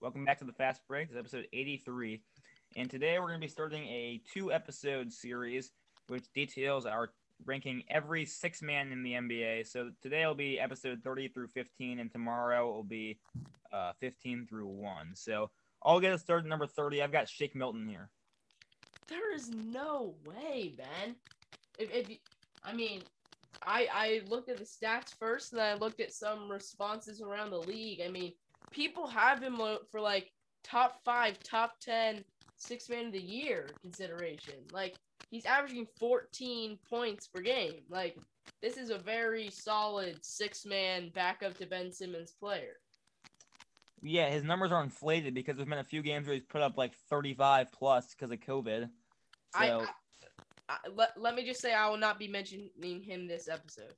Welcome back to the Fast Break. This is episode 83. And today we're going to be starting a two episode series which details our ranking every six man in the NBA. So today will be episode 30 through 15, and tomorrow will be uh, 15 through 1. So I'll get us started number 30. I've got Shake Milton here. There is no way, Ben. If, if I mean, I I looked at the stats first, and I looked at some responses around the league. I mean, people have him for like top five, top ten, six man of the year consideration. Like he's averaging 14 points per game. Like this is a very solid six man backup to Ben Simmons player. Yeah, his numbers are inflated because there's been a few games where he's put up like 35 plus because of COVID. So I, I, I, let, let me just say I will not be mentioning him this episode.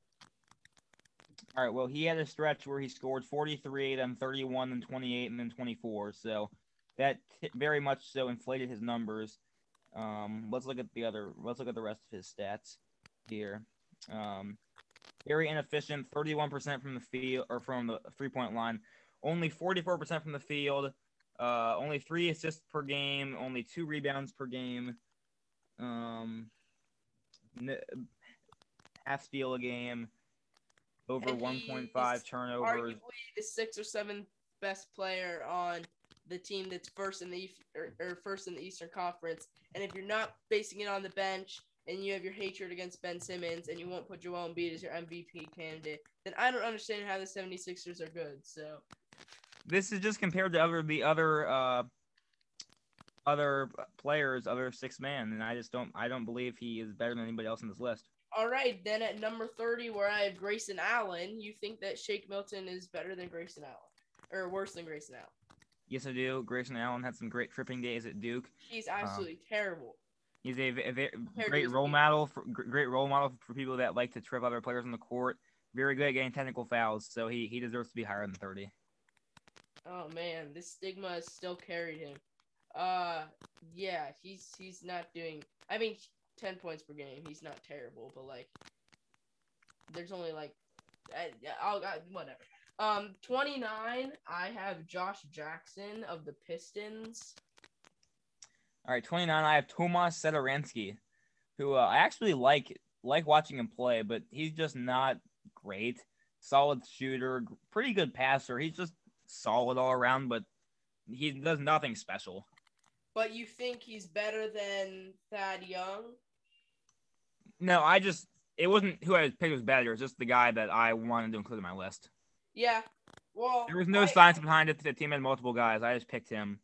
All right. Well, he had a stretch where he scored 43, then 31, then 28, and then 24. So that t- very much so inflated his numbers. Um, let's look at the other. Let's look at the rest of his stats here. Um, very inefficient. 31% from the field or from the three point line. Only 44% from the field. Uh, only three assists per game. Only two rebounds per game. Um, n- half steal a game. Over 1.5 turnovers. Arguably the sixth or seventh best player on the team that's first in the or, or, first in the Eastern Conference. And if you're not basing it on the bench and you have your hatred against Ben Simmons and you won't put Joel Embiid as your MVP candidate, then I don't understand how the 76ers are good. So this is just compared to other the other uh other players, other six man, and I just don't I don't believe he is better than anybody else in this list. All right, then at number 30, where I have Grayson Allen, you think that Shake Milton is better than Grayson Allen, or worse than Grayson Allen? Yes, I do. Grayson Allen had some great tripping days at Duke. He's um, absolutely um, terrible. He's a, a, a great role model for great role model for people that like to trip other players on the court. Very good at getting technical fouls, so he, he deserves to be higher than thirty. Oh man, this stigma has still carried him. Uh, yeah, he's he's not doing. I mean, ten points per game. He's not terrible, but like, there's only like, I, I'll I, whatever. Um, 29, I have Josh Jackson of the Pistons. All right, 29, I have Tomas Satoransky, who uh, I actually like like watching him play, but he's just not great. Solid shooter, pretty good passer. He's just solid all around, but he does nothing special. But you think he's better than Thad Young? No, I just it wasn't who I picked was better. It was just the guy that I wanted to include in my list. Yeah. Well, there was no I, science behind it. The team had multiple guys. I just picked him.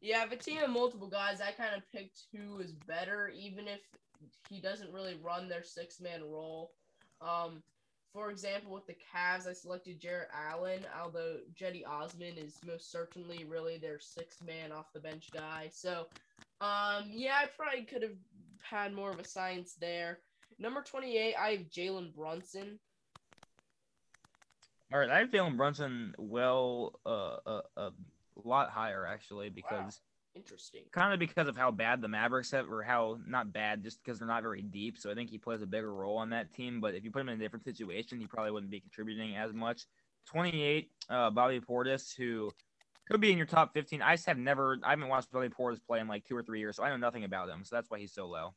Yeah, if a team had multiple guys, I kind of picked who is better, even if he doesn't really run their six man role. Um, for example, with the Cavs, I selected Jarrett Allen, although Cedi Osman is most certainly really their six man off the bench guy. So, um, yeah, I probably could have had more of a science there. Number 28, I have Jalen Brunson. All right, I have Jalen Brunson well uh, uh, a lot higher actually because. Interesting. Kind of because of how bad the Mavericks have, or how not bad, just because they're not very deep. So I think he plays a bigger role on that team. But if you put him in a different situation, he probably wouldn't be contributing as much. 28, uh, Bobby Portis, who could be in your top 15. I just have never, I haven't watched Bobby Portis play in like two or three years, so I know nothing about him. So that's why he's so low.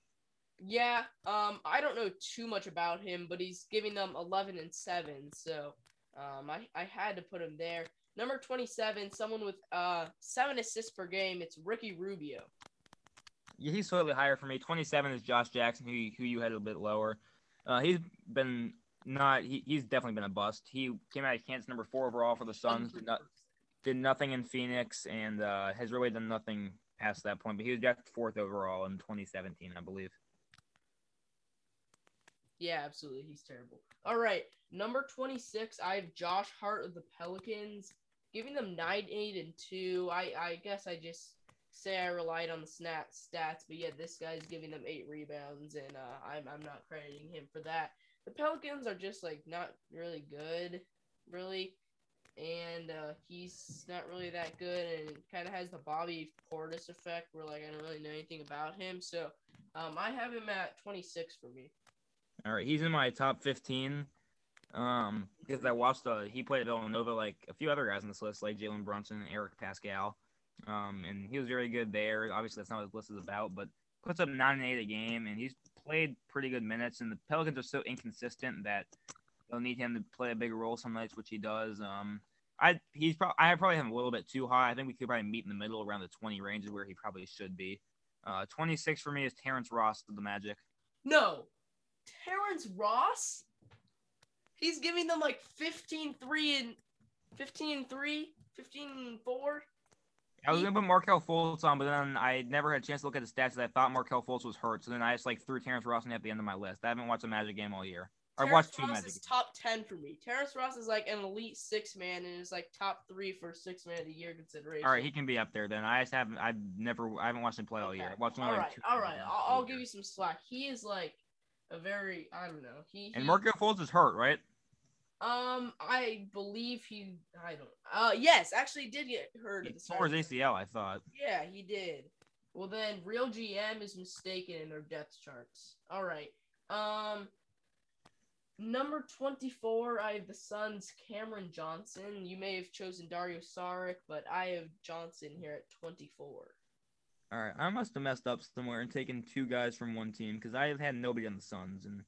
Yeah, um, I don't know too much about him, but he's giving them 11 and 7, so um, I, I had to put him there. Number 27, someone with uh seven assists per game. It's Ricky Rubio. Yeah, he's slightly higher for me. 27 is Josh Jackson, who who you had a bit lower. Uh, he's been not. He, he's definitely been a bust. He came out of Kansas number four overall for the Suns. Did, not, did nothing in Phoenix, and uh, has really done nothing past that point. But he was drafted fourth overall in 2017, I believe. Yeah, absolutely. He's terrible. All right. Number 26, I have Josh Hart of the Pelicans, giving them 9 8 and 2. I, I guess I just say I relied on the snap stats, but yeah, this guy's giving them 8 rebounds, and uh, I'm, I'm not crediting him for that. The Pelicans are just like not really good, really. And uh, he's not really that good, and kind of has the Bobby Portis effect, where like I don't really know anything about him. So um, I have him at 26 for me. All right, he's in my top 15. Um, because I watched uh he played Villanova like a few other guys on this list, like Jalen Brunson and Eric Paschall. Um, and he was very good there. Obviously, that's not what his list is about, but puts up nine and eight a game, and he's played pretty good minutes. And the Pelicans are so inconsistent that they'll need him to play a bigger role some nights, which he does. Um, I he's probably I probably have him a little bit too high. I think we could probably meet in the middle around the 20 range is where he probably should be. Uh, 26 for me is Terrence Ross of the Magic. No, Terrence Ross. He's giving them like 15 3 and 15 3, 15 4. I was gonna put Markelle Fultz on, but then I never had a chance to look at the stats. I thought Markelle Fultz was hurt, so then I just like threw Terrence Ross in at the end of my list. I haven't watched a Magic game all year. I watched two Ross Magic. is games. top 10 for me. Terrence Ross is like an elite six man and is like top three for six man of the year consideration. All right, he can be up there then. I just haven't. I've never. I haven't watched him play all year. I watched him all like right, two all right. I'll, I'll give you some slack. He is like a very, I don't know. He, And Markelle Fultz is hurt, right? Um, I believe he. I don't. Uh, yes, actually he did get hurt He at the tore his ACL, I thought. Yeah, he did. Well, then real GM is mistaken in their depth charts. All right. Um, number twenty-four, I have the Suns' Cameron Johnson. You may have chosen Dario Saric, but I have Johnson here at twenty-four. All right, I must have messed up somewhere and taken two guys from one team because I had nobody on the Suns, and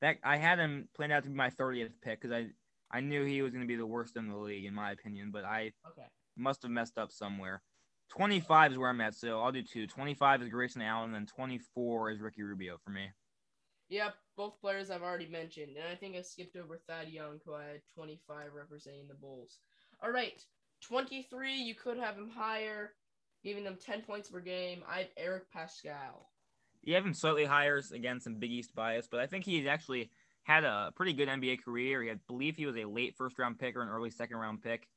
that I had him planned out to be my 30th pick because I I knew he was going to be the worst in the league in my opinion, but I Okay. must have messed up somewhere. 25 is where I'm at, so I'll do two. 25 is Grayson Allen, and 24 is Ricky Rubio for me. Yep, both players I've already mentioned, and I think I skipped over Thad Young, who I had 25 representing the Bulls. All right, 23, you could have him higher, giving them 10 points per game. I have Eric Paschall. You have him slightly higher again, some Big East bias, but I think he's actually had a pretty good NBA career. He, I believe he was a late first round pick or an early second round pick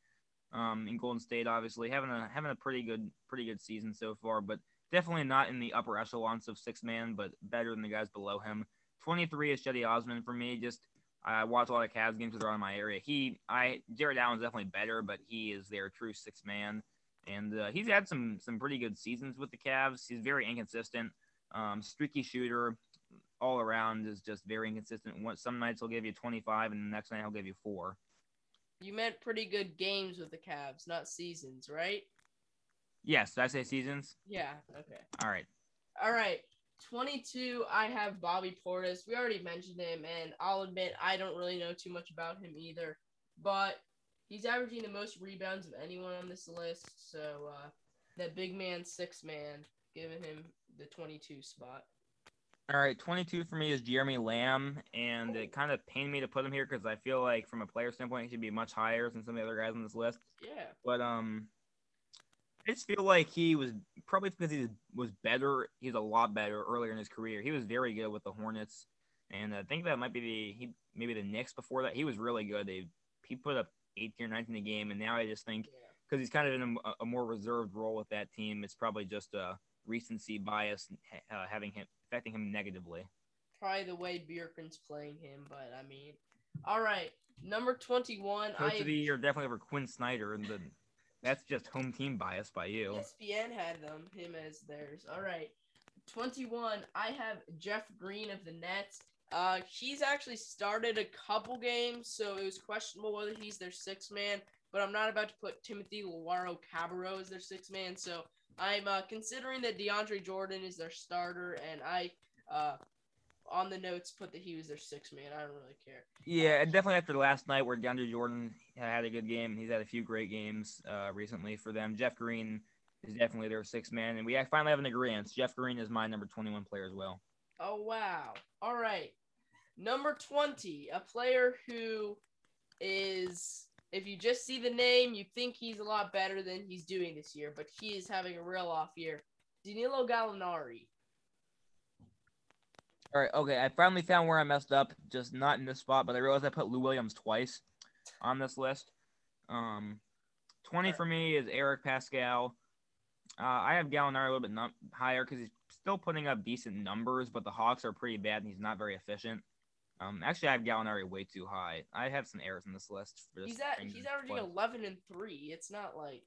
um, in Golden State. Obviously, having a having a pretty good pretty good season so far, but definitely not in the upper echelons of six man, but better than the guys below him. Twenty three is Cedi Osman for me. Just I watch a lot of Cavs games in my area. He I Jarrett Allen's definitely better, but he is their true six man. And uh, he's had some some pretty good seasons with the Cavs. He's very inconsistent um, streaky shooter all around is just very inconsistent. One, some nights he'll give you 25, and the next night he'll give you four. You meant pretty good games with the Cavs, not seasons, right? Yes, did I say seasons? Yeah, okay. All right. All right. 22, I have Bobby Portis. We already mentioned him, and I'll admit I don't really know too much about him either. But he's averaging the most rebounds of anyone on this list. So uh, that big man, six man, giving him the 22 spot. All right, 22 for me is Jeremy Lamb, and it kind of pained me to put him here because I feel like from a player standpoint, he should be much higher than some of the other guys on this list. Yeah. But um, I just feel like he was probably because he was better. He's a lot better earlier in his career. He was very good with the Hornets, and I think that might be the he maybe the Knicks before that. He was really good. They he put up 18 or 19 a game, and now I just think because he's kind of in a, a more reserved role with that team, it's probably just a recency bias uh, having him affecting him negatively. Probably the way Bjorkgren's playing him, but I mean, all right. Number 21, Coach I of the year definitely over Quinn Snyder, and the, that's just home team bias by you. ESPN had them, him as theirs. All right. 21, I have Jeff Green of the Nets. Uh, he's actually started a couple games, so it was questionable whether he's their sixth man. But I'm not about to put Timothy Luaro Cabarro as their sixth man, so I'm uh, considering that DeAndre Jordan is their starter, and I, uh, on the notes, put that he was their sixth man. I don't really care. Yeah, and definitely after last night where DeAndre Jordan had a good game, he's had a few great games uh, recently for them. Jeff Green is definitely their sixth man, and we finally have an agreement. Jeff Green is my number 21 player as well. Oh wow. All right. Number 20, a player who is if you just see the name, you think he's a lot better than he's doing this year, but he is having a real off year. Danilo Gallinari. All right, okay. I finally found where I messed up. Just not in this spot, but I realized I put Lou Williams twice on this list. Um, 20 for me is Eric Paschall. Uh, I have Gallinari a little bit num- higher because he's still putting up decent numbers, but the Hawks are pretty bad and he's not very efficient. Um, actually, I have Gallinari way too high. I have some errors in this list. For this He's at he's averaging but- 11 and 3. It's not like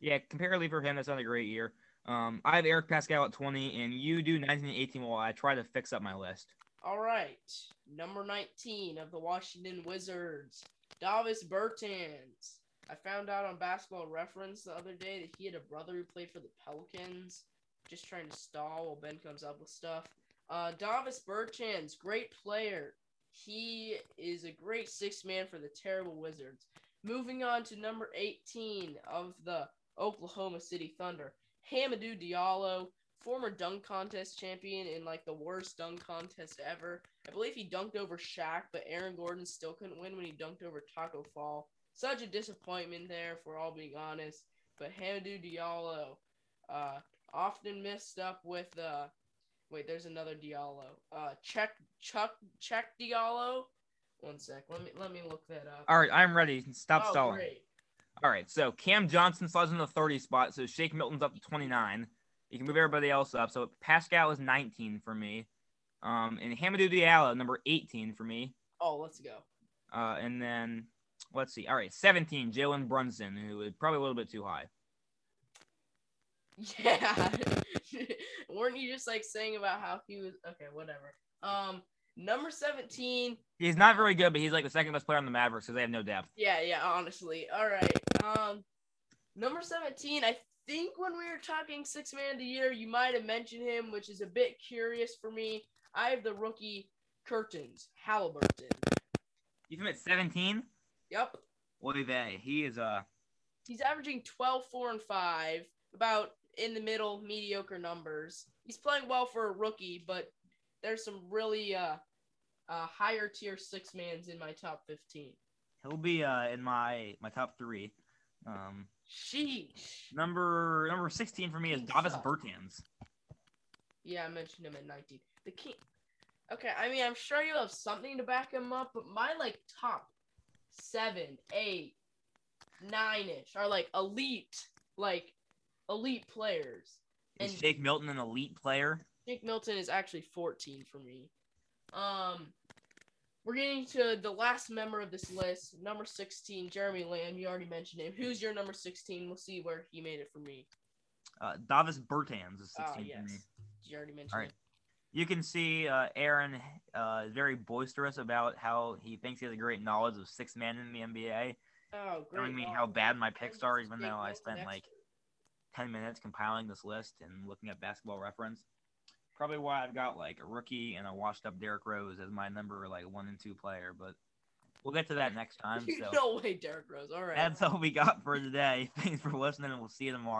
Yeah, comparatively for him, that's not a great year. Um, I have Eric Paschall at 20, and you do 19 and 18 while I try to fix up my list. All right. Number 19 of the Washington Wizards, Davis Bertans. I found out on basketball reference the other day that he had a brother who played for the Pelicans. Just trying to stall while Ben comes up with stuff. Uh, Davis Bertans, great player. He is a great six man for the terrible Wizards. Moving on to number 18 of the Oklahoma City Thunder, Hamidou Diallo, former dunk contest champion in like the worst dunk contest ever. I believe he dunked over Shaq, but Aaron Gordon still couldn't win when he dunked over Tacko Fall. Such a disappointment there, if we're all being honest. But Hamidou Diallo, uh, often messed up with uh, wait, there's another Diallo. Uh, check Chuck Cheick Diallo. One sec. Let me let me look that up. All right, I'm ready. Stop oh, stalling. great. All right, so Cam Johnson slides in the 30 spot, so Shake Milton's up to 29. You can move everybody else up. So Paschall is 19 for me. Um, and Hamidou Diallo, number 18 for me. Oh, let's go. Uh, and then let's see. All right, 17, Jalen Brunson, who is probably a little bit too high. Yeah. Weren't you just like saying about how he was okay, whatever. Um number 17. He's not very good, but he's like the second best player on the Mavericks because they have no depth. Yeah, yeah, honestly. All right. Um number 17, I think when we were talking six man of the year, you might have mentioned him, which is a bit curious for me. I have the rookie Curtains, Haliburton. You him at 17? Yep. Oy vey. He is uh He's averaging 12, 4, and 5, about in the middle, mediocre numbers. He's playing well for a rookie, but there's some really uh, uh higher tier six mans in my top 15. he'll be uh in my my top three. Um, Sheesh. number number 16 for me is Davis. Bertans. Yeah, I mentioned him at 19. The king. Okay, I mean, I'm sure you have something to back him up, but my like top seven, eight, nine ish are like elite, like elite players. Is And- Shake Milton an elite player? Shake Milton is actually 14 for me. Um, we're getting to the last member of this list, number 16, Jeremy Lamb. You already mentioned him. Who's your number 16? We'll see where he made it for me. Uh, Davis Bertans is 16 Oh, for yes. me. You already mentioned All right. him. You can see uh, Aaron uh, is very boisterous about how he thinks he has a great knowledge of six man in the NBA, Oh, great. telling me how bad my picks are, even though I spent like. 10 minutes compiling this list and looking at basketball reference. Probably why I've got like a rookie and a washed up Derrick Rose as my number like one and two player, but we'll get to that next time. So no way, Derrick Rose. All right. that's all we got for today. Thanks for listening, and we'll see you tomorrow.